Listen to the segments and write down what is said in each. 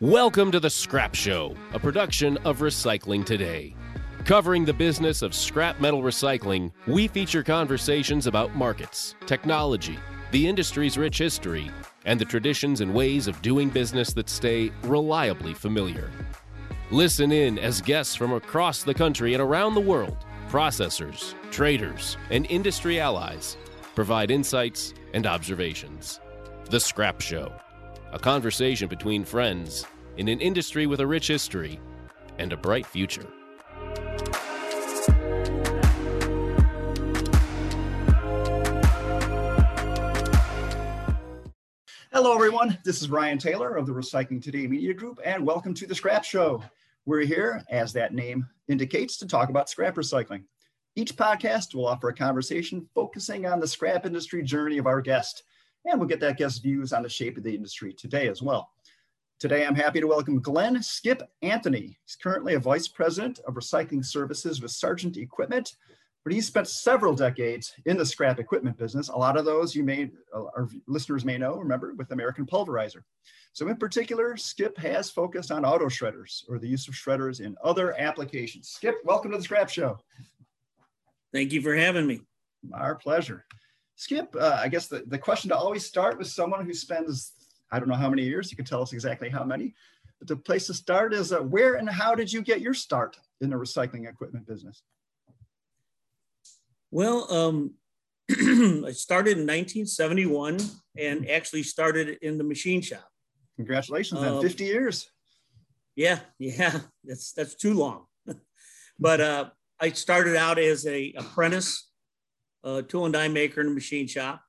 Welcome to The Scrap Show, a production of Recycling Today. Covering the business of scrap metal recycling, we feature conversations about markets, technology, the industry's rich history, and the traditions and ways of doing business that stay reliably familiar. Listen in as guests from across the country and around the world, processors, traders, and industry allies provide insights and observations. The Scrap Show, a conversation between friends in an industry with a rich history and a bright future. Hello, everyone. This is Brian Taylor of the Recycling Today Media Group, and welcome to the Scrap Show. We're here, as that name indicates, to talk about scrap recycling. Each podcast will offer a conversation focusing on the scrap industry journey of our guest, and we'll get that guest's views on the shape of the industry today as well. Today, I'm happy to welcome Glenn Skip Anthony. He's currently a vice president of recycling services with Sargent Equipment, but he spent several decades in the scrap equipment business. A lot of those you may, uh, our listeners may know, remember, with American Pulverizer. So in particular, Skip has focused on auto shredders or the use of shredders in other applications. Skip, welcome to the Scrap Show. Thank you for having me. Our pleasure. Skip, uh, I guess the, the question to always start with someone who spends I don't know how many years, you can tell us exactly how many. But the place to start is uh, where and how did you get your start in the recycling equipment business? Well, um, I started in 1971 and actually started in the machine shop. Congratulations um, on 50 years. Yeah, yeah, that's that's too long. but uh, I started out as a apprentice, uh, tool and die maker in a machine shop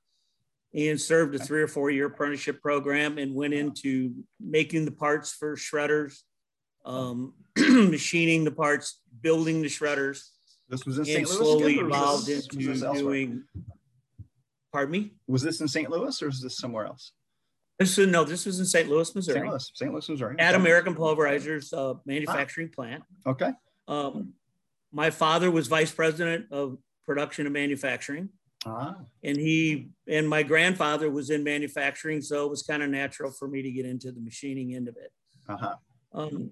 and served a three or four year apprenticeship program and went into making the parts for shredders, um, machining the parts, building the shredders. This was in St. Louis. Slowly evolved this, into doing. Pardon me. Was this in St. Louis or is this somewhere else? This is no. This was in St. Louis, Missouri. St. Louis, St. Louis, Missouri. At American Pulverizers uh, manufacturing ah. plant. Okay. Um, my father was vice president of production and manufacturing. Ah. And he and my grandfather was in manufacturing, so it was kind of natural for me to get into the machining end of it. Uh-huh. Um,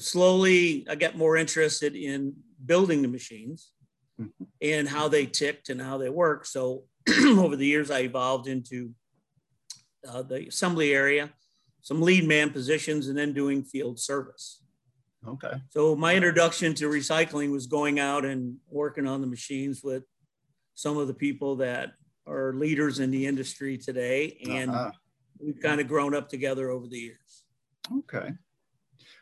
slowly, I got more interested in building the machines mm-hmm. and how they ticked and how they work. So over the years, I evolved into uh, the assembly area, some lead man positions, and then doing field service. Okay. So my introduction to recycling was going out and working on the machines with some of the people that are leaders in the industry today. And uh-huh. we've kind of grown up together over the years. Okay.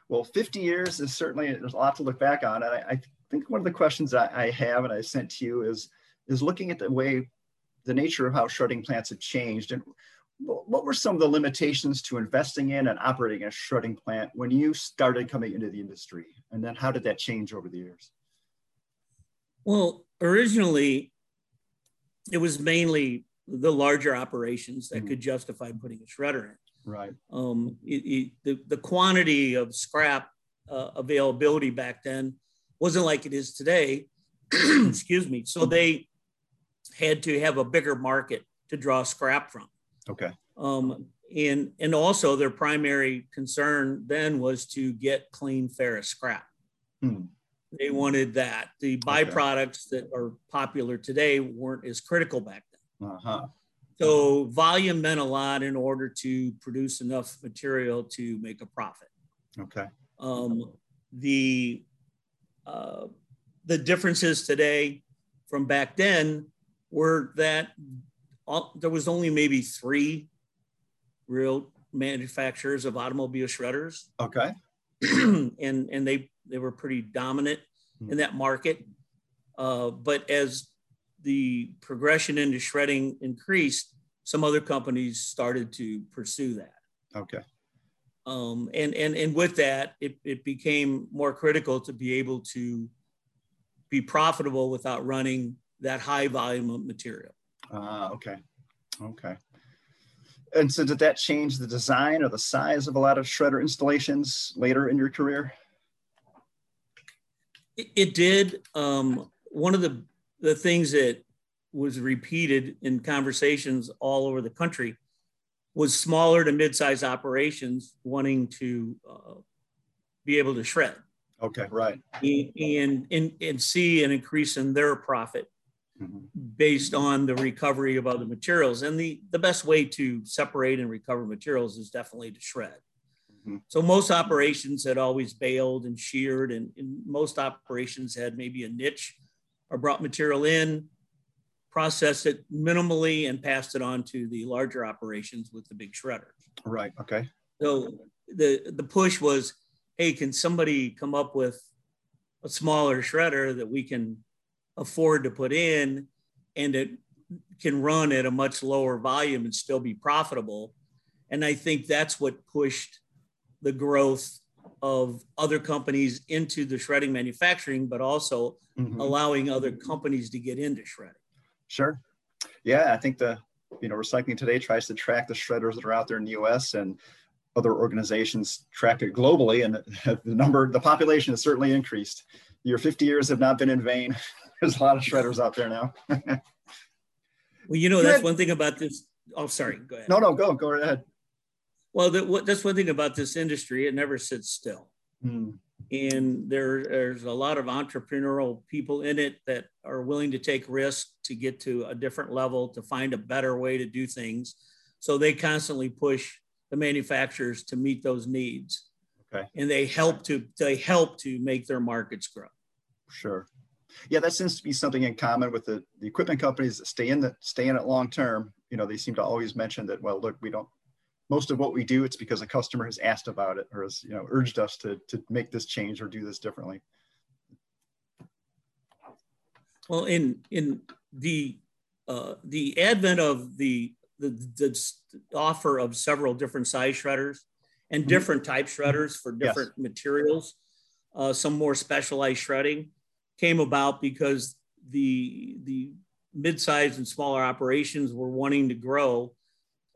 Well, 50 years is certainly, there's a lot to look back on. And I, I think one of the questions I, I have and I sent to you is, is looking at the way, the nature of how shredding plants have changed. And what were some of the limitations to investing in and operating a shredding plant when you started coming into the industry? And then how did that change over the years? Well, originally, it was mainly the larger operations that mm. could justify putting a shredder in. Right. Um, it, it, the, the quantity of scrap uh, availability back then wasn't like it is today. Excuse me. So they had to have a bigger market to draw scrap from. Okay. Um, and and also their primary concern then was to get clean ferrous scrap. Hmm. They wanted that. The byproducts okay. that are popular today weren't as critical back then. Uh-huh. So volume meant a lot in order to produce enough material to make a profit. Okay. Um, the uh, the differences today from back then were that all, there was only maybe three real manufacturers of automobile shredders. Okay. and and they they were pretty dominant in that market. Uh, but as the progression into shredding increased, some other companies started to pursue that. Okay. Um, and and and with that, it, it became more critical to be able to be profitable without running that high volume of material. Ah, uh, okay, okay. And so, did that change the design or the size of a lot of shredder installations later in your career? It, it did. Um, one of the the things that was repeated in conversations all over the country was smaller to mid-sized operations wanting to uh, be able to shred. Okay, right. And, and, and see an increase in their profit mm-hmm. based on the recovery of other materials. And the, the best way to separate and recover materials is definitely to shred. Mm-hmm. So most operations had always baled and sheared, and, and most operations had maybe a niche or brought material in, processed it minimally, and passed it on to the larger operations with the big shredders. Right. Okay. So the the push was, hey, can somebody come up with a smaller shredder that we can afford to put in, and it can run at a much lower volume and still be profitable? And I think that's what pushed the growth of other companies into the shredding manufacturing, but also mm-hmm. allowing other companies to get into shredding. Sure. Yeah, I think the you know recycling today tries to track the shredders that are out there in the U.S. and other organizations track it globally, and the number, the population has certainly increased. Your 50 years have not been in vain. There's a lot of shredders out there now. well, you know, that's one thing about this. Oh, sorry. Go ahead. No, no, go, go ahead. Well, that, that's one thing about this industry. It never sits still. Mm and there, there's a lot of entrepreneurial people in it that are willing to take risks to get to a different level to find a better way to do things. So they constantly push the manufacturers to meet those needs. Okay. And they help to they help to make their markets grow. Sure. Yeah that seems to be something in common with the, the equipment companies that stay in the stay in it long term. You know they seem to always mention that well look we don't most of what we do, it's because a customer has asked about it or has you know urged us to to make this change or do this differently. Well, in in the uh, the advent of the, the the offer of several different size shredders and mm-hmm. different type shredders for different yes. materials, uh, some more specialized shredding came about because the the mid-sized and smaller operations were wanting to grow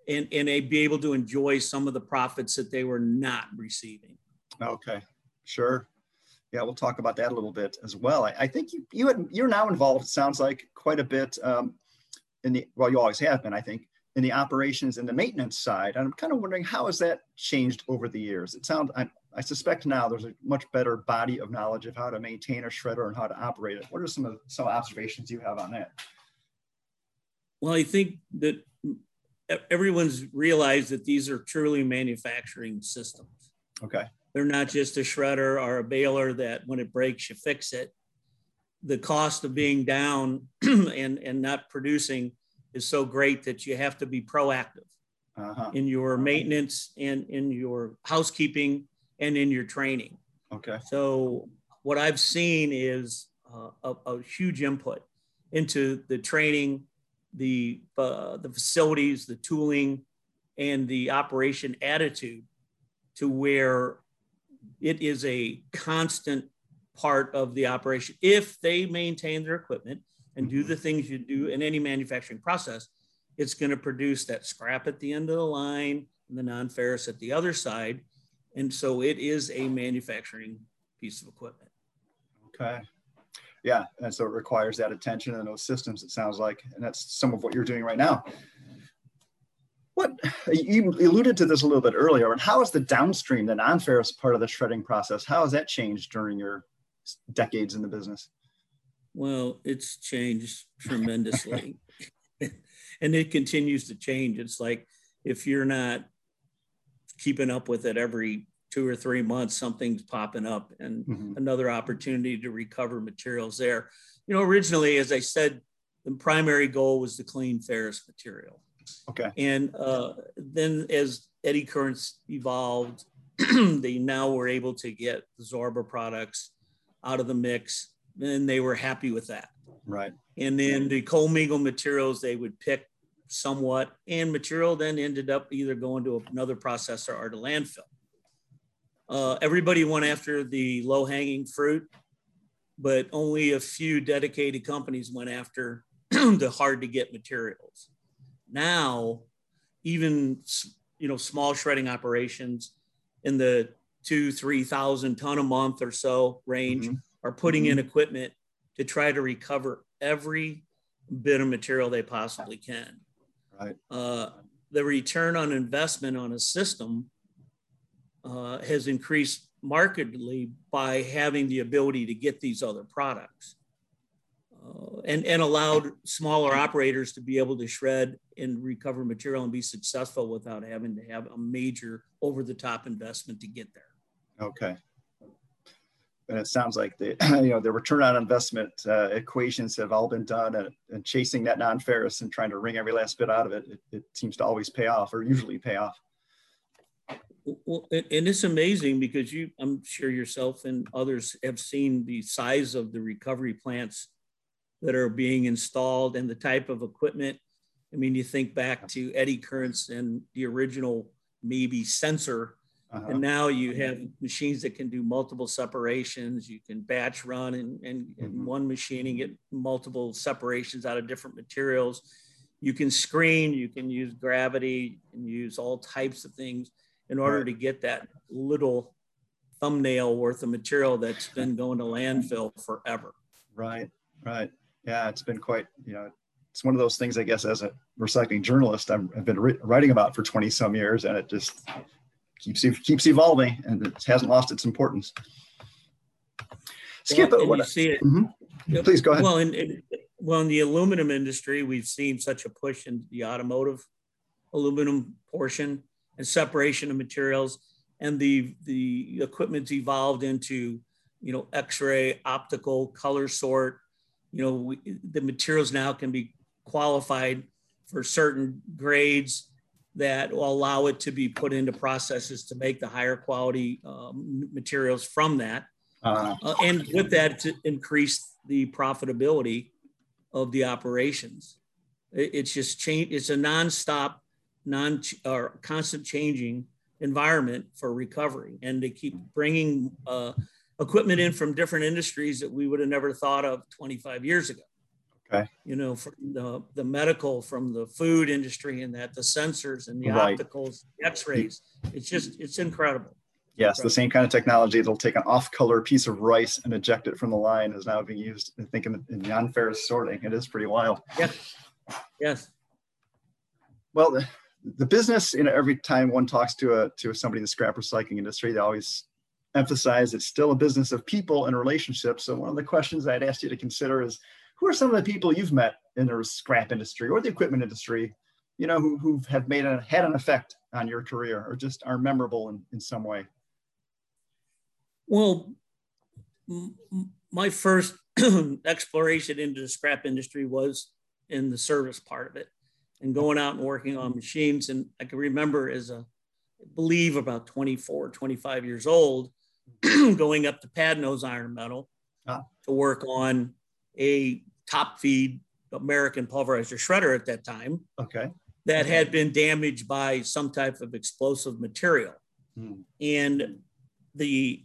and, and they be able to enjoy some of the profits that they were not receiving. Okay, sure. Yeah, we'll talk about that a little bit as well. I, I think you you had, you're now involved. It sounds like quite a bit um, in the well, you always have been, I think, in the operations and the maintenance side. And I'm kind of wondering how has that changed over the years? It sounds I, I suspect now there's a much better body of knowledge of how to maintain a shredder and how to operate it. What are some of some observations you have on that? Well, I think that everyone's realized that these are truly manufacturing systems. Okay. They're not just a shredder or a baler that when it breaks, you fix it. The cost of being down and, and not producing is so great that you have to be proactive uh-huh. in your maintenance and in your housekeeping and in your training. Okay. So, what I've seen is uh, a, a huge input into the training the uh, the facilities, the tooling, and the operation attitude to where it is a constant part of the operation. If they maintain their equipment and do the things you do in any manufacturing process it's going to produce that scrap at the end of the line and the non-ferrous at the other side. And so it is a manufacturing piece of equipment. Okay yeah, and so it requires that attention and those systems. It sounds like, and that's some of what you're doing right now. What you alluded to this a little bit earlier, and how is the downstream, the non-ferrous part of the shredding process? How has that changed during your decades in the business? Well, it's changed tremendously, and it continues to change. It's like if you're not keeping up with it every two or three months, something's popping up and mm-hmm. another opportunity to recover materials there. You know, originally, as I said, the primary goal was to clean ferrous material. Okay. And uh, then as eddy currents evolved, they now were able to get the Zorba products out of the mix, and they were happy with that. Right. And then the commingled materials they would pick somewhat, and material then ended up either going to another processor or to landfill. Uh, everybody went after the low hanging fruit, but only a few dedicated companies went after the hard to get materials. Now, even you know small shredding operations in the two three thousand ton a month or so range mm-hmm. are putting mm-hmm. in equipment to try to recover every bit of material they possibly can. Right. Uh, the return on investment on a system uh, has increased markedly by having the ability to get these other products uh, and, and allowed smaller operators to be able to shred and recover material and be successful without having to have a major over the top investment to get there. Okay. And it sounds like the you know the return on investment uh, equations have all been done and, and chasing that non-ferrous and trying to wring every last bit out of it, it, it seems to always pay off or usually pay off. Well, and it's amazing because you, I'm sure yourself and others have seen the size of the recovery plants that are being installed and the type of equipment. I mean, you think back to eddy currents and the original maybe sensor, uh-huh. and now you have machines that can do multiple separations. You can batch run and, and, mm-hmm. and one machine and get multiple separations out of different materials. You can screen, you can use gravity, and use all types of things in order to get that little thumbnail worth of material that's been going to landfill forever. Right, right yeah, it's been quite, you know, it's one of those things, I guess, as a recycling journalist, i have been re- writing about for 20 some years, and it just keeps keeps evolving, and it hasn't lost its importance. Skip well, it. you see it. Mm-hmm. Please go ahead. Well, in, in, well, in the aluminum industry, we've seen such a push in the automotive aluminum portion and separation of materials, and the the equipment's evolved into you know X-ray, optical, color sort, you know, we, the materials now can be qualified for certain grades that will allow it to be put into processes to make the higher quality um, materials from that. Uh, uh, and with that, to increase the profitability of the operations. It, it's just change. It's a nonstop, non or constant changing environment for recovery, and to keep bringing uh, equipment in from different industries that we would have never thought of 25 years ago. Okay. You know, from the, the medical, from the food industry, and that the sensors and the right. opticals, the X-rays. It's just it's incredible. Yes, the same kind of technology that'll take an off-color piece of rice and eject it from the line is now being used. I think in, in non-ferrous sorting. It is pretty wild. Yes. Yes. Well, the, business. You know, every time one talks to a to somebody in the scrap recycling industry, they always emphasize it's still a business of people and relationships. So one of the questions I'd ask you to consider is who are some of the people you've met in the scrap industry or the equipment industry, you know, who, who have made a, had an effect on your career or just are memorable in, in some way? Well, my first exploration into the scrap industry was in the service part of it and going out and working on machines. And I can remember as a, I believe about 24, 25 years old, going up to Padnos iron metal ah. to work on a top feed American pulverizer shredder at that time. Okay. That had been damaged by some type of explosive material. Hmm. And the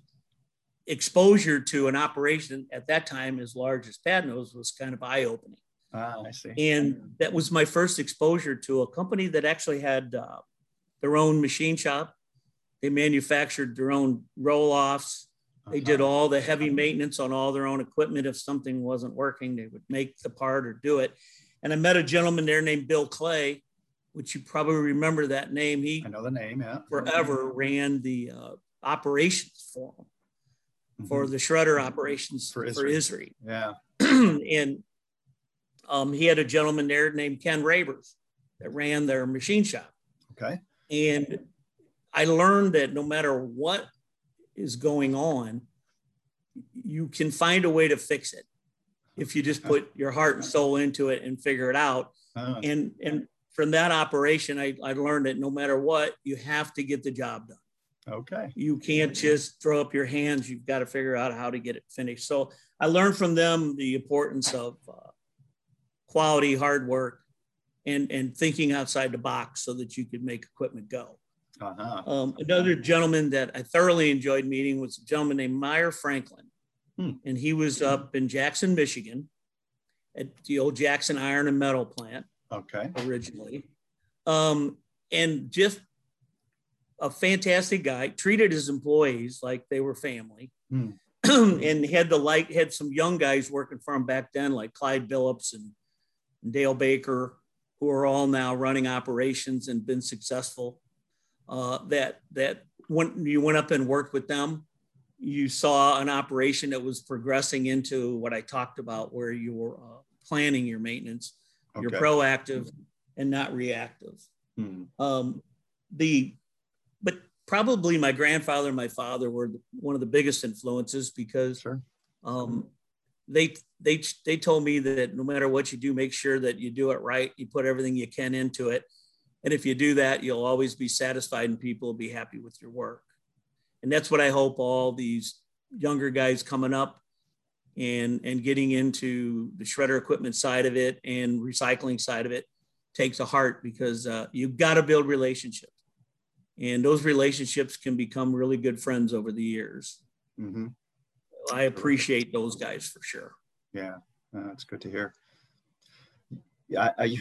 exposure to an operation at that time as large as Padnos was kind of eye opening. Ah, I see. And that was my first exposure to a company that actually had uh, their own machine shop they manufactured their own roll offs. They did uh-huh. all the heavy maintenance on all their own equipment. If something wasn't working, they would make the part or do it. And I met a gentleman there named Bill Clay, which you probably remember that name. He I know the name, yeah. Forever ran the uh, operations for him, mm-hmm. for the shredder operations for, for Israel. Yeah. and um, he had a gentleman there named Ken Ravers that ran their machine shop. Okay. And I learned that no matter what is going on, you can find a way to fix it if you just put your heart and soul into it and figure it out. Uh, and and from that operation, I, I learned that no matter what, you have to get the job done. Okay. You can't just throw up your hands. You've got to figure out how to get it finished. So I learned from them the importance of uh, quality, hard work, and and thinking outside the box so that you could make equipment go. Uh-huh. Um, another gentleman that I thoroughly enjoyed meeting was a gentleman named Meyer Franklin. Hmm. And he was up in Jackson, Michigan at the old Jackson Iron and Metal plant. Okay. Originally. Um, and just a fantastic guy, treated his employees like they were family. Hmm. and had the like had some young guys working for him back then, like Clyde Billups and, and Dale Baker, who are all now running operations and been successful. Uh, that that when you went up and worked with them, you saw an operation that was progressing into what I talked about, where you were uh, planning your maintenance, okay. you're proactive and not reactive. Hmm. Um, the but probably my grandfather and my father were one of the biggest influences because sure. um, they they they told me that no matter what you do, make sure that you do it right. You put everything you can into it, and if you do that, you'll always be satisfied, and people will be happy with your work. And that's what I hope all these younger guys coming up and and getting into the shredder equipment side of it and recycling side of it takes a heart because uh, you've got to build relationships and those relationships can become really good friends over the years mm-hmm. I appreciate those guys for sure yeah that's good to hear yeah, I,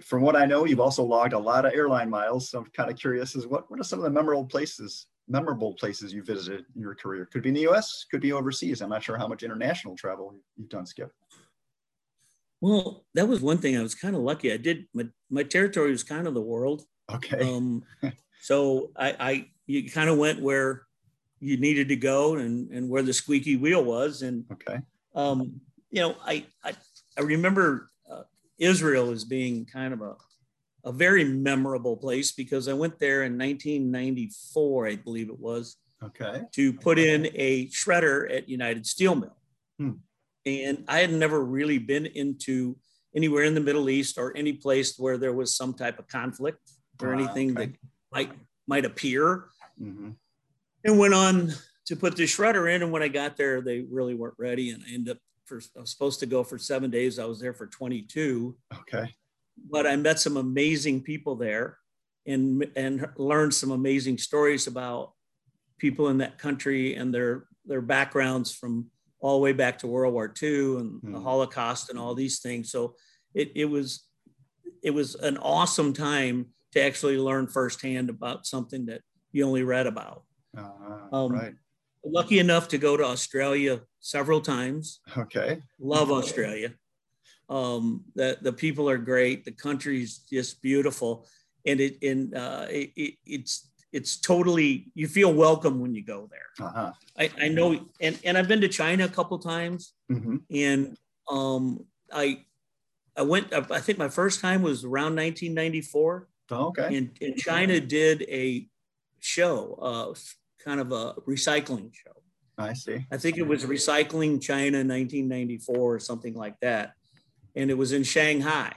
from what I know, you've also logged a lot of airline miles. So I'm kind of curious: is what what are some of the memorable places memorable places you visited in your career? Could be in the U.S., could be overseas. I'm not sure how much international travel you've done, Skip. Well, that was one thing I was kind of lucky. I did my, my territory was kind of the world. Okay. Um, so I, I you kind of went where you needed to go and, and where the squeaky wheel was. And okay. Um, you know, I, I, I remember uh, Israel as being kind of a, a very memorable place because I went there in 1994, I believe it was. Okay. To put in a shredder at United Steel Mill. Hmm. And I had never really been into anywhere in the Middle East or any place where there was some type of conflict or ah, anything okay. that might might appear. Mm-hmm. And went on to put the shredder in. And when I got there, they really weren't ready. And I ended up for I was supposed to go for seven days. I was there for 22. Okay. But I met some amazing people there and and learned some amazing stories about people in that country and their their backgrounds from all the way back to World War II and mm. the hmm. Holocaust and all these things. So it, it was it was an awesome time to actually learn firsthand about something that you only read about. Uh, um, right. Lucky enough to go to Australia several times. Okay. Love Australia. Um, the the people are great. The country's just beautiful, and it and uh, it, it, it's it's totally you feel welcome when you go there. Uh-huh. I, I know, and, and I've been to China a couple times, mm-hmm. and um, I I went. I think my first time was around 1994. Oh, okay. And, and China did a show, uh, kind of a recycling show. I see. I think it was Recycling China 1994 or something like that, and it was in Shanghai.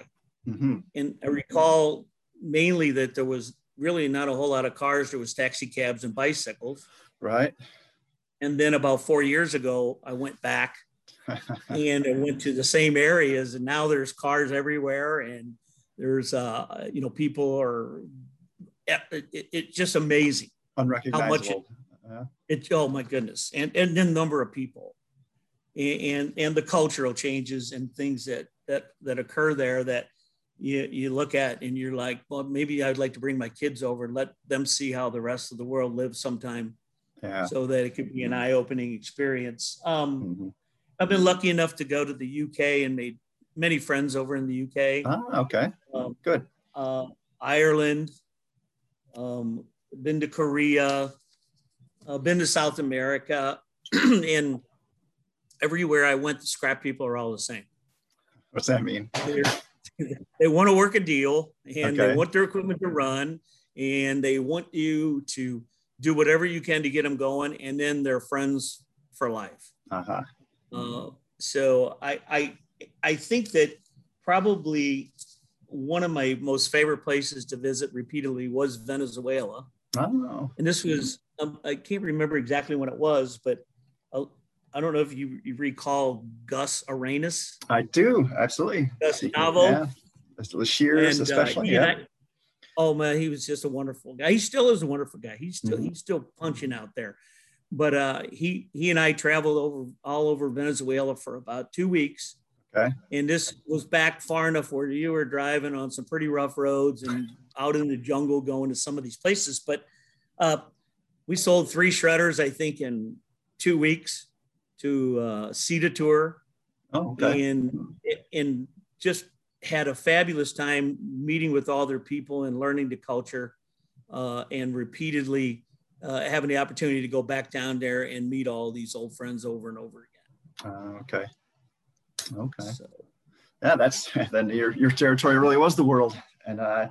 Mm-hmm. And I recall mainly that there was really not a whole lot of cars. There was taxi cabs and bicycles. Right. And then about four years ago, I went back and I went to the same areas, and now there's cars everywhere, and there's uh, you know people are it, it, it's just amazing unrecognizable. How much it, uh-huh. it, oh my goodness, and and the number of people, and, and and the cultural changes and things that that that occur there that you, you look at and you're like, well, maybe I'd like to bring my kids over and let them see how the rest of the world lives sometime. Yeah. So that it could be an eye opening experience. Um, mm-hmm. I've been lucky enough to go to the UK and made many friends over in the UK. Oh, okay. Um, Good. Uh, Ireland, um, been to Korea, uh, been to South America, and everywhere I went, the scrap people are all the same. What's that mean? they want to work a deal and okay. they want their equipment to run and they want you to do whatever you can to get them going and then they're friends for life uh-huh. uh, so I, I i think that probably one of my most favorite places to visit repeatedly was venezuela oh. and this was um, i can't remember exactly when it was but uh, I don't know if you, you recall Gus Arenas. I do, absolutely. Gus novel. Yeah. The Shears, and, uh, especially. Uh, yeah. Oh man, he was just a wonderful guy. He still is a wonderful guy. He's still mm-hmm. he's still punching out there. But uh, he he and I traveled over all over Venezuela for about two weeks. Okay. And this was back far enough where you were driving on some pretty rough roads and out in the jungle going to some of these places. But uh, we sold three shredders, I think, in two weeks to uh, Tour. Oh, okay. And, and just had a fabulous time meeting with all their people and learning the culture uh, and repeatedly uh, having the opportunity to go back down there and meet all these old friends over and over again. Uh, okay. Okay. So, yeah, that's then your, your territory really was the world. And uh,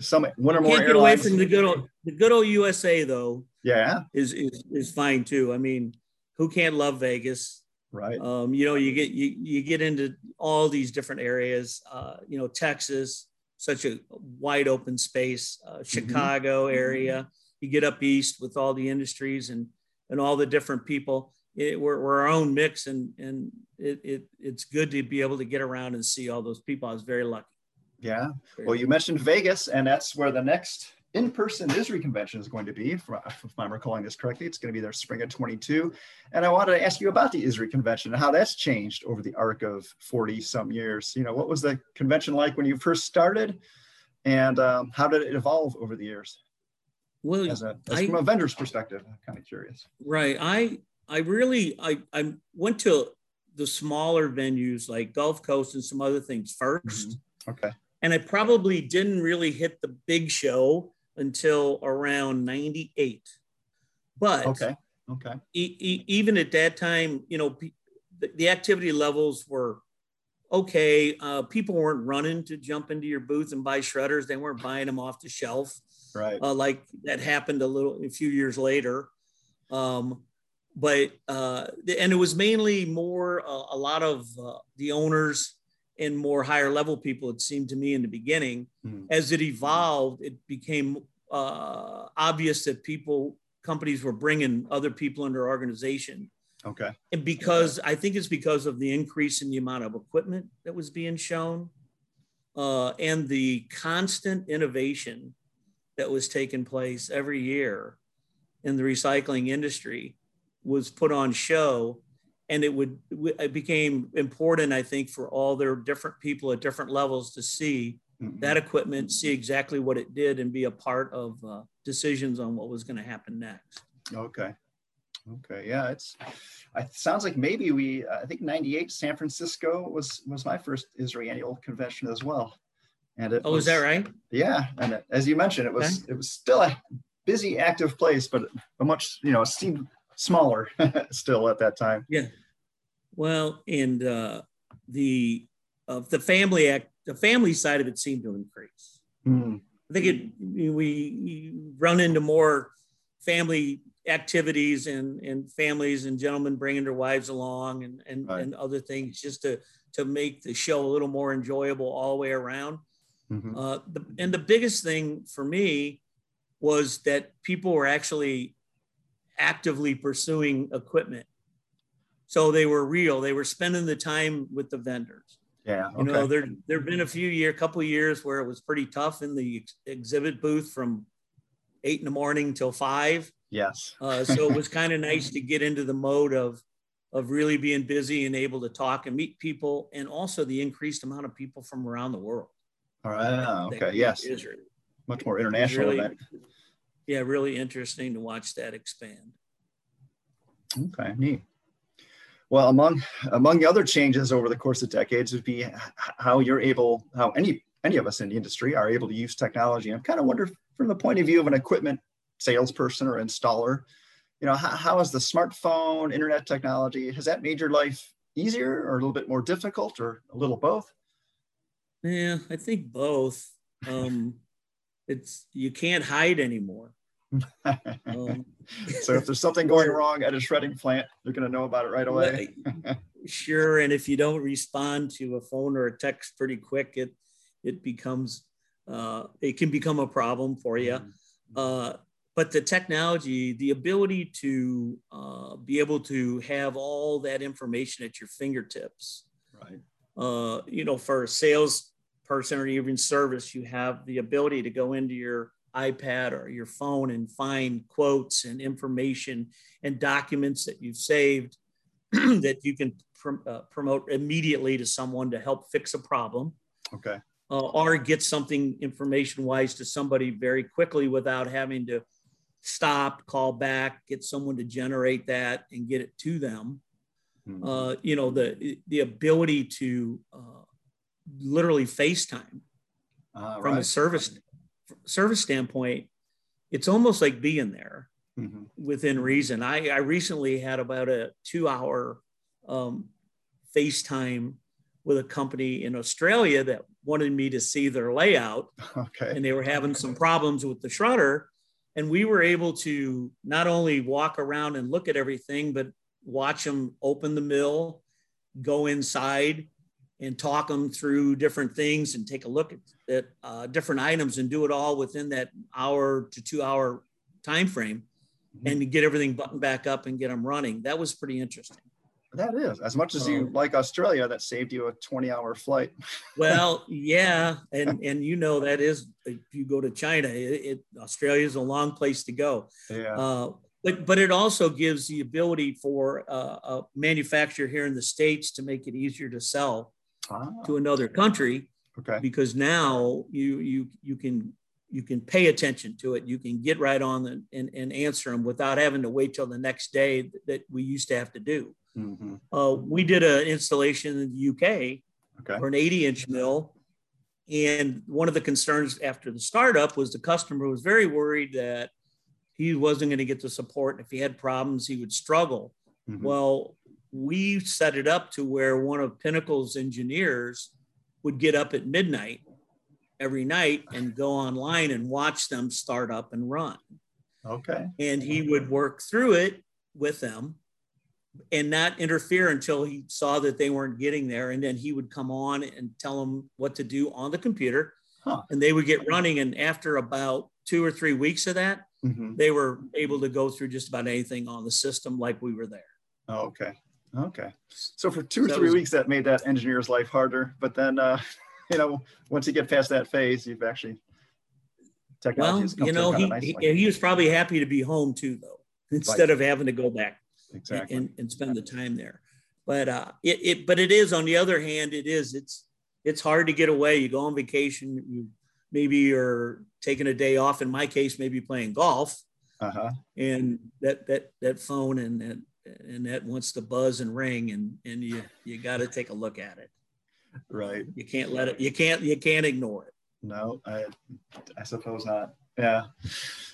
some one or more can't get away from the good old the good old USA though. Yeah, is is is fine too. I mean, who can't love Vegas? Right. Um, you know, you get you you get into all these different areas. Uh, you know, Texas, such a wide open space. Uh, mm-hmm. Chicago mm-hmm. area. You get up east with all the industries and and all the different people. It, we're, we're our own mix, and and it, it it's good to be able to get around and see all those people. I was very lucky. Yeah. Well, you mentioned Vegas, and that's where the next in-person ISRI convention is going to be. If I'm recalling this correctly, it's going to be their spring of 22. And I wanted to ask you about the ISRI convention and how that's changed over the arc of 40 some years. You know, what was the convention like when you first started, and um, how did it evolve over the years? Well, as, a, as I, from a vendor's perspective, I'm kind of curious. Right. I I really I I went to the smaller venues like Gulf Coast and some other things 1st mm-hmm. Okay and I probably didn't really hit the big show until around 98. But okay, okay. E- e- even at that time, you know, the, the activity levels were okay. Uh, people weren't running to jump into your booth and buy shredders. They weren't buying them off the shelf, right? Uh, like that happened a little a few years later. Um, but uh, and it was mainly more uh, a lot of uh, the owners and more higher level people, it seemed to me in the beginning. Mm. As it evolved, it became uh, obvious that people, companies were bringing other people in their organization. Okay. And because I think it's because of the increase in the amount of equipment that was being shown uh, and the constant innovation that was taking place every year in the recycling industry was put on show and it would it became important i think for all their different people at different levels to see mm-hmm. that equipment see exactly what it did and be a part of uh, decisions on what was going to happen next okay okay yeah it's it sounds like maybe we i think 98 san francisco was was my first ISRI annual convention as well and it oh was, is that right yeah and it, as you mentioned it was okay. it was still a busy active place but a much you know seemed smaller still at that time. Yeah. Well, and uh, the of the family act, the family side of it seemed to increase. Mm. I think it we run into more family activities and and families and gentlemen bringing their wives along and and, right. and other things just to to make the show a little more enjoyable all the way around. Mm-hmm. Uh, the, and the biggest thing for me was that people were actually actively pursuing equipment. So they were real. They were spending the time with the vendors. Yeah. Okay. You know, there there've been a few year, couple years where it was pretty tough in the ex- exhibit booth from eight in the morning till five. Yes. uh, so it was kind of nice to get into the mode of of really being busy and able to talk and meet people, and also the increased amount of people from around the world. All right. Okay. Yes. Israel. Much more international really, yeah, really interesting to watch that expand. Okay, neat. Well, among among the other changes over the course of decades would be how you're able, how any any of us in the industry are able to use technology. I'm kind of wonder from the point of view of an equipment salesperson or installer, you know, how, how has the smartphone, internet technology, has that made your life easier or a little bit more difficult or a little both? Yeah, I think both. Um, it's you can't hide anymore um, so if there's something going wrong at a shredding plant, they're going to know about it right away. sure, and if you don't respond to a phone or a text pretty quick, it it becomes uh, it can become a problem for you. Mm-hmm. Uh, but the technology, the ability to uh, be able to have all that information at your fingertips, right? Uh, you know, for a sales person or even service, you have the ability to go into your iPad or your phone and find quotes and information and documents that you've saved that you can pr- uh, promote immediately to someone to help fix a problem. Okay. Uh, or get something information wise to somebody very quickly without having to stop, call back, get someone to generate that and get it to them. Mm-hmm. Uh, you know, the the ability to uh, literally FaceTime uh, from right. a service service standpoint, it's almost like being there mm-hmm. within reason. I, I recently had about a two hour um, FaceTime with a company in Australia that wanted me to see their layout. Okay. And they were having some problems with the shredder. And we were able to not only walk around and look at everything, but watch them open the mill, go inside, and talk them through different things and take a look at, at uh, different items and do it all within that hour to two hour time frame mm-hmm. and get everything buttoned back up and get them running. That was pretty interesting. That is as much as you um, like Australia. That saved you a twenty-hour flight. well, yeah, and and you know that is if you go to China, it, it Australia is a long place to go. Yeah. Uh, but but it also gives the ability for uh, a manufacturer here in the states to make it easier to sell ah. to another country. Okay. Because now you you you can you can pay attention to it. You can get right on the, and, and answer them without having to wait till the next day that we used to have to do. Mm-hmm. Uh, we did an installation in the UK okay. for an 80 inch mill. And one of the concerns after the startup was the customer was very worried that he wasn't going to get the support. If he had problems, he would struggle. Mm-hmm. Well, we set it up to where one of Pinnacle's engineers would get up at midnight every night and go online and watch them start up and run. Okay. And he would work through it with them and not interfere until he saw that they weren't getting there. And then he would come on and tell them what to do on the computer. Huh. And they would get running. And after about two or three weeks of that, mm-hmm. they were able to go through just about anything on the system like we were there. Oh, okay. Okay. So for two or three was, weeks, that made that engineer's life harder. But then, uh, you know, once you get past that phase, you've actually technology. Well, you know, he, he, he was probably happy to be home too, though, instead right. of having to go back exactly and, and spend the time there but uh it, it but it is on the other hand it is it's it's hard to get away you go on vacation you maybe you're taking a day off in my case maybe playing golf uh-huh. and that that that phone and that and that wants to buzz and ring and and you you got to take a look at it right you can't let it you can't you can't ignore it no i i suppose not yeah.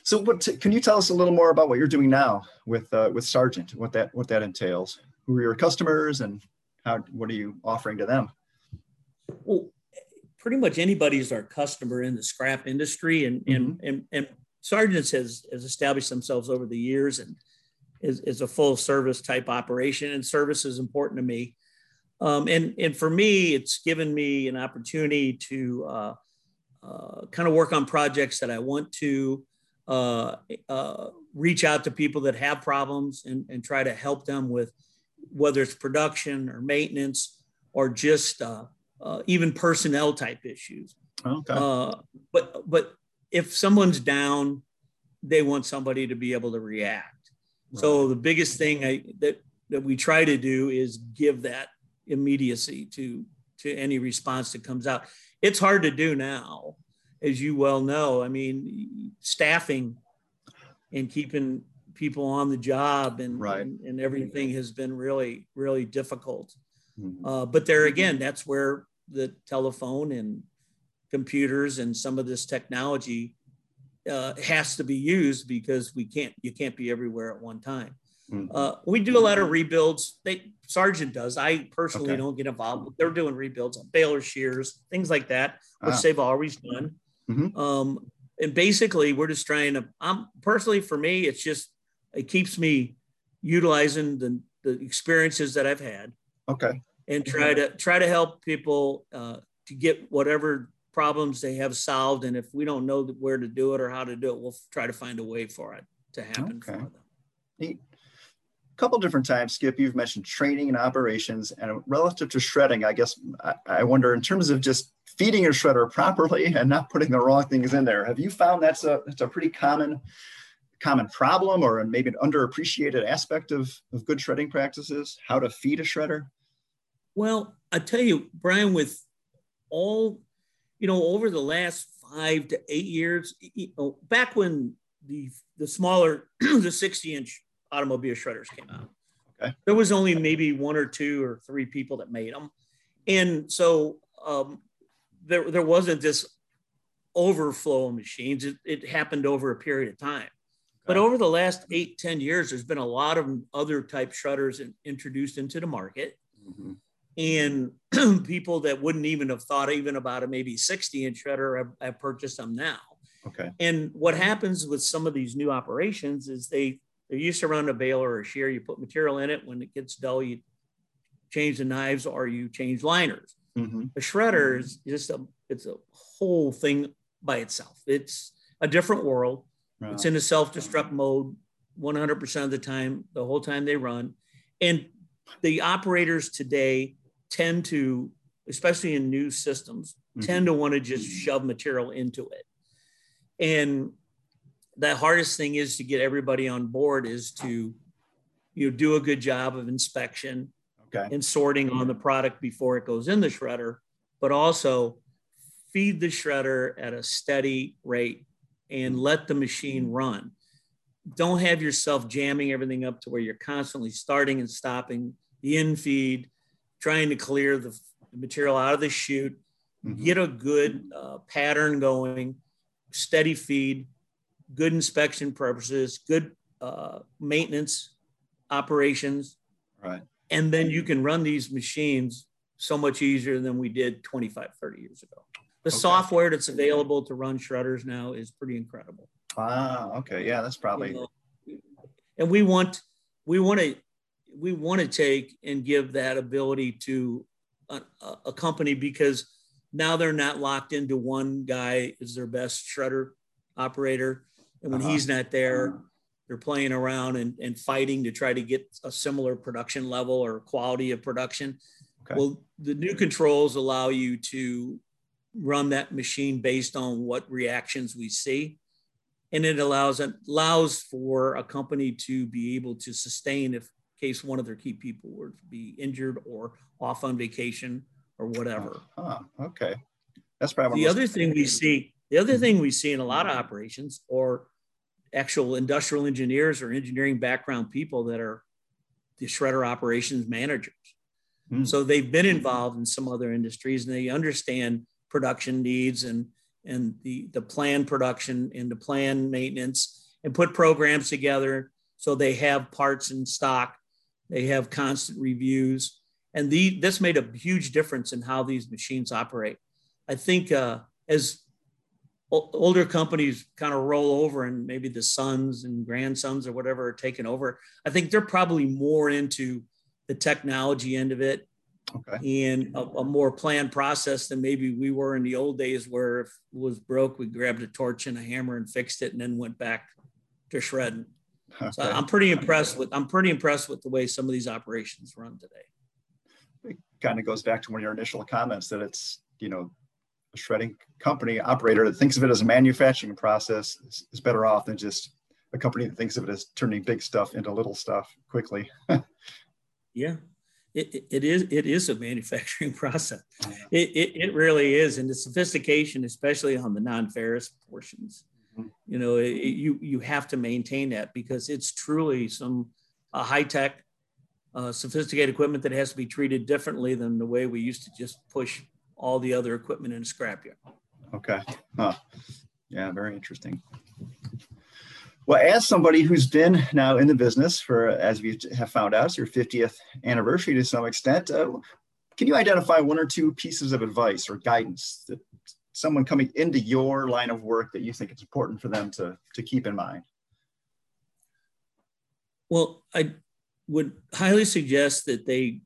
So, what can you tell us a little more about what you're doing now with uh, with Sargent? What that what that entails? Who are your customers, and how what are you offering to them? Well, pretty much anybody's our customer in the scrap industry, and mm-hmm. and, and and has has established themselves over the years, and is, is a full service type operation, and service is important to me. Um, and and for me, it's given me an opportunity to uh, uh, kind of work on projects that I want to uh, uh, reach out to people that have problems and, and, try to help them with whether it's production or maintenance or just uh, uh, even personnel type issues. Okay. but but if someone's down, they want somebody to be able to react. Right. So the biggest thing I, that that we try to do is give that immediacy to to any response that comes out it's hard to do now, as you well know. I mean, staffing and keeping people on the job and, right. and, and, everything has been really, really difficult. Mm-hmm. Uh, but there again, that's where the telephone and computers and some of this technology uh, has to be used because we can't, you can't be everywhere at one time. Mm-hmm. Uh, we do a lot of rebuilds. They Sargent does. I personally okay. don't get involved. They're doing rebuilds on baler shears, things like that, which ah. they've always done. Mm-hmm. Um, and basically, we're just trying to. I'm personally for me, it's just it keeps me utilizing the the experiences that I've had. Okay. And try to try to help people uh, to get whatever problems they have solved. And if we don't know where to do it or how to do it, we'll try to find a way for it to happen okay. for them. Neat A couple different times, Skip, you've mentioned training and operations, and relative to shredding, I guess I, I, wonder in terms of just feeding a shredder properly and not putting the wrong things in there. Have you found that's a that's a pretty common common problem or maybe an underappreciated aspect of, of good shredding practices? How to feed a shredder? Well, I tell you, Brian, with all you know, over the last five to eight years, you know, back when the the smaller the 60 inch automobile shredders came out. Okay. There was only maybe one or two or three people that made them, and so um, there there wasn't this overflow of machines. It, it happened over a period of time. But over the last eight ten years, there's been a lot of other type shredders in, introduced into the market. Mm-hmm. And people that wouldn't even have thought even about a maybe 60 inch shredder have, have purchased them now. Okay. And what happens with some of these new operations is they they used to run a baler or a shear. You put material in it. When it gets dull, you change the knives or you change liners. Mm-hmm. A shredder is just a it's a whole thing by itself. It's a different world. Right. It's in a self-destruct mode 100% of the time, the whole time they run. And the operators today tend to, especially in new systems, mm-hmm. tend to want to just shove material into it. And the hardest thing is to get everybody on board is to you know do a good job of inspection okay. and sorting on the product before it goes in the shredder, but also feed the shredder at a steady rate and let the machine run. Don't have yourself jamming everything up to where you're constantly starting and stopping the in feed, trying to clear the material out of the chute, mm-hmm. get a good uh, pattern going, steady feed, good inspection purposes, good uh, maintenance operations. Right. And then you can run these machines so much easier than we did 25, 30 years ago the okay. software that's available to run shredders now is pretty incredible. Ah, okay, yeah, that's probably. You know, and we want we want to we want to take and give that ability to a, a, company because now they're not locked into one guy is their best shredder operator, and when uh-huh. he's not there, they're playing around and, and fighting to try to get a similar production level or quality of production. Okay. Well, the new controls allow you to run that machine based on what reactions we see. And it allows allows for a company to be able to sustain if case one of their key people were to be injured or off on vacation or whatever. Huh, okay. That's probably the other thing we see. The other thing we see in a lot of operations or actual industrial engineers or engineering background people that are the shredder operations managers. Mm. So they've been involved in some other industries and they understand production needs and and the the plan production and the plan maintenance and put programs together so they have parts in stock they have constant reviews and the this made a huge difference in how these machines operate i think uh, as o- older companies kind of roll over and maybe the sons and grandsons or whatever are taking over i think they're probably more into the technology end of it okay. and a, a, more planned process than maybe we were in the old days where if it was broke, we grabbed a torch and a hammer and fixed it and then went back to shredding. Okay. So I'm pretty impressed with I'm pretty impressed with the way some of these operations run today. It kind of goes back to one of your initial comments that it's, you know, a shredding company operator that thinks of it as a manufacturing process is, is better off than just a company that thinks of it as turning big stuff into little stuff quickly. yeah, it, it is it is a manufacturing process. It, it, it really is, and the sophistication, especially on the non-ferrous portions. You know, it, you you have to maintain that because it's truly some high tech, uh, sophisticated equipment that has to be treated differently than the way we used to just push all the other equipment in a scrapyard. Okay. Huh. Yeah, very interesting. Well, as somebody who's been now in the business for, as we have found out, it's your 50th anniversary to some extent, uh, can you identify one or two pieces of advice or guidance that someone coming into your line of work that you think it's important for them to, to keep in mind? Well, I would highly suggest that they,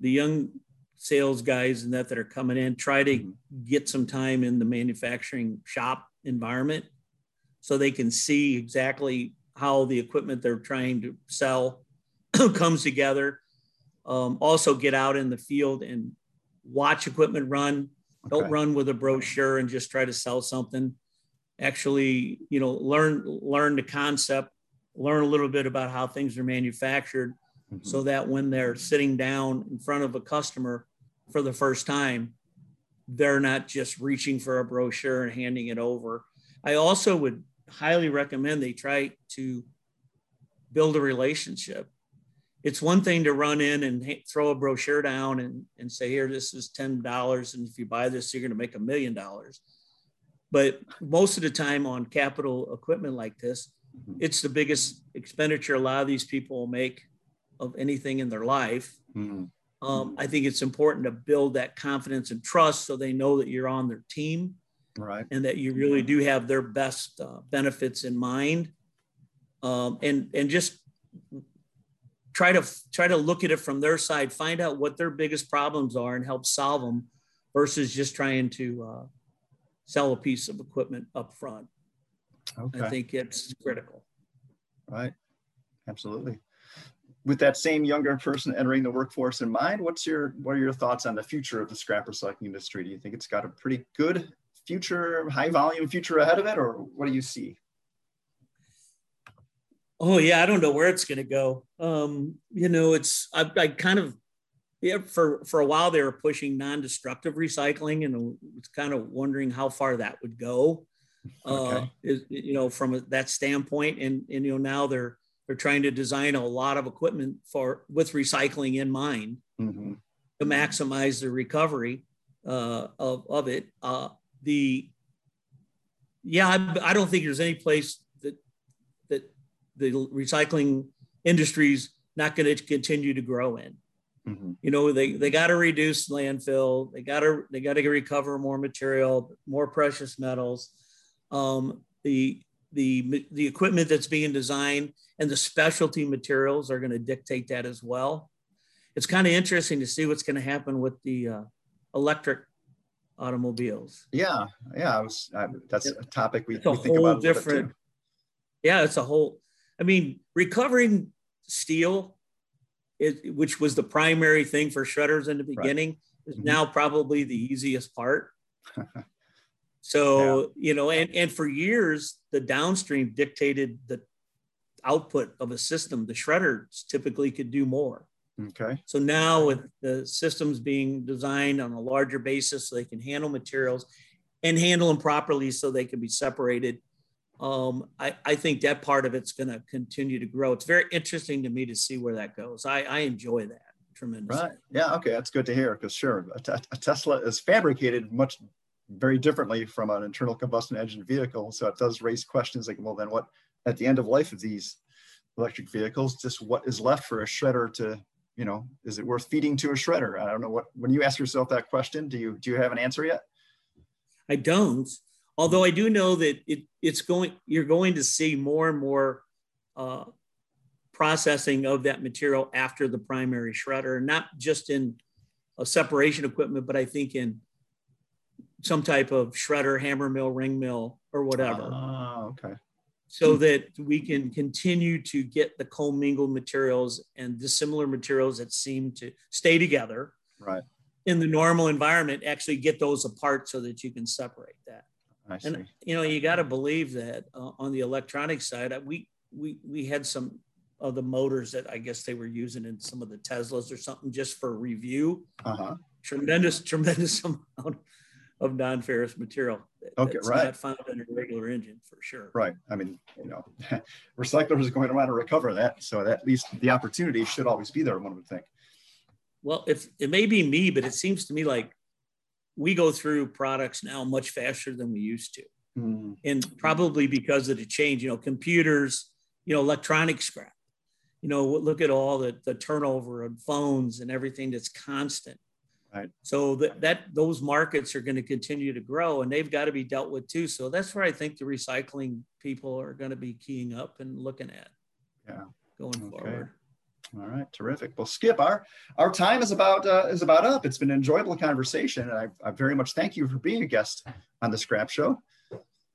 the young sales guys and that that are coming in, try to mm-hmm. get some time in the manufacturing shop environment so they can see exactly how the equipment they're trying to sell comes together. Um, also, get out in the field and watch equipment run. Okay. Don't run with a brochure and just try to sell something. Actually, you know, learn learn the concept, learn a little bit about how things are manufactured, mm-hmm. so that when they're sitting down in front of a customer for the first time, they're not just reaching for a brochure and handing it over. I also would highly recommend they try to build a relationship. It's one thing to run in and throw a brochure down and, and say, here, this is $10. And if you buy this, you're going to make a million dollars. But most of the time on capital equipment like this, mm-hmm. it's the biggest expenditure a lot of these people will make of anything in their life. Mm-hmm. Um, I think it's important to build that confidence and trust so they know that you're on their team, right? And that you really do have their best uh, benefits in mind, um, and and just try to try to look at it from their side, find out what their biggest problems are, and help solve them, versus just trying to uh, sell a piece of equipment up front. Okay. I think it's critical. Right. Absolutely with that same younger person entering the workforce in mind, what's your what are your thoughts on the future of the scrap recycling industry? Do you think it's got a pretty good future, high volume future ahead of it, or what do you see? Oh yeah, I don't know where it's going to go. Um, you know, it's I, I kind of yeah for for a while they were pushing non-destructive recycling, and it's kind of wondering how far that would go. Okay. Uh, is, you know, from that standpoint, and and you know now they're they're trying to design a lot of equipment for with recycling in mind mm-hmm. to maximize the recovery uh, of, of it. Uh, the yeah, I, I, don't think there's any place the recycling industry's not going to continue to grow in. Mm-hmm. You know, they they got to reduce landfill. They got to they got to recover more material, more precious metals. Um, the the the equipment that's being designed and the specialty materials are going to dictate that as well. It's kind of interesting to see what's going to happen with the uh, electric automobiles. Yeah, yeah, was, uh, that's a topic we, we think about. Different. Yeah, it's a whole. I mean, recovering steel, it, which was the primary thing for shredders in the beginning, right. is mm-hmm. now probably the easiest part. so yeah. you know, and and for years the downstream dictated the output of a system, the shredders typically could do more. Okay. So now with the systems being designed on a larger basis, so they can handle materials and handle them properly so they can be separated. Um, I, I think that part of it's going to continue to grow. It's very interesting to me to see where that goes. I, I enjoy that tremendously. Right. Yeah. Okay. That's good to hear because sure, a, a Tesla is fabricated much very differently from an internal combustion engine vehicle. So it does raise questions like, well, then what at the end of life of these electric vehicles, just what is left for a shredder to, you know, is it worth feeding to a shredder? I don't know what, when you ask yourself that question, do you, do you have an answer yet? I don't, although I do know that it, it's going, you're going to see more and more uh, processing of that material after the primary shredder, not just in a separation equipment, but I think in some type of shredder, hammer mill, ring mill, or whatever. Oh, okay. So that we can continue to get the commingled materials and dissimilar materials that seem to stay together. Right. In the normal environment, actually get those apart so that you can separate that. I see. And you know, you got to believe that uh, on the electronic side, uh, we we we had some of the motors that I guess they were using in some of the Teslas or something just for review. Uh-huh. Tremendous, tremendous amount of non-ferrous material. Okay, right. Not found in a regular engine for sure. Right. I mean, you know, recyclers are going to want to recover that, so that at least the opportunity should always be there. One would think. Well, if it may be me, but it seems to me like we go through products now much faster than we used to, mm. and probably because of the change. You know, computers, you know, electronic scrap. You know, look at all the the turnover of phones and everything that's constant Right. So that, that those markets are going to continue to grow and they've got to be dealt with too. So that's where I think the recycling people are going to be keying up and looking at. Yeah. Going okay. forward. All right, terrific. Well, Skip, our our time is about uh, is about up. It's been an enjoyable conversation, and I, I very much thank you for being a guest on the Scrap Show.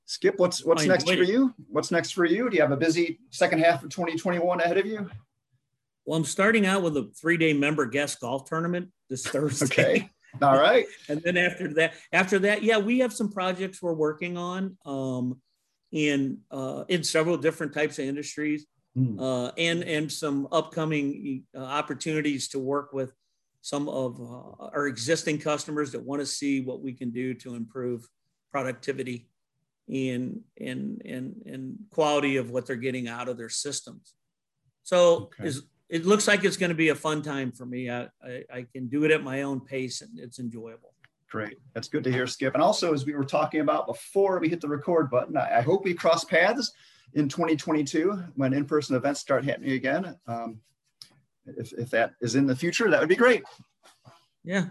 Skip, what's what's next for you? What's next for you? Do you have a busy second half of 2021 ahead of you? Well, I'm starting out with a three day member guest golf tournament this Thursday. okay. All right. and then after that, after that, yeah, we have some projects we're working on um, in uh, in several different types of industries, mm. uh, and and some upcoming uh, opportunities to work with some of uh, our existing customers that want to see what we can do to improve productivity and and and and quality of what they're getting out of their systems. So okay. is it looks like it's going to be a fun time for me. I, I, I can do it at my own pace and it's enjoyable. Great. That's good to hear, Skip. And also, as we were talking about before we hit the record button, I, I hope we cross paths in 2022 when in-person events start happening again. Um, if, if that is in the future, that would be great. Yeah.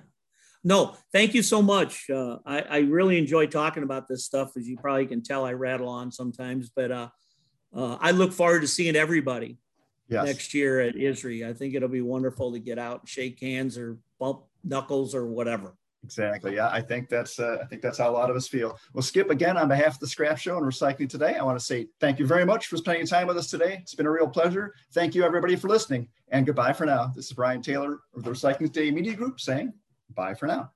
No, thank you so much. Uh, I, I really enjoy talking about this stuff. As you probably can tell, I rattle on sometimes, but uh, uh, I look forward to seeing everybody yes. next year at ISRI. I think it'll be wonderful to get out and shake hands or bump knuckles or whatever. Exactly. Yeah, I think that's uh, I think that's how a lot of us feel. Well, Skip, again on behalf of the Scrap Show and Recycling Today, I want to say thank you very much for spending time with us today. It's been a real pleasure. Thank you everybody for listening, and goodbye for now. This is Brian Taylor of the Recycling Today Media Group saying bye for now.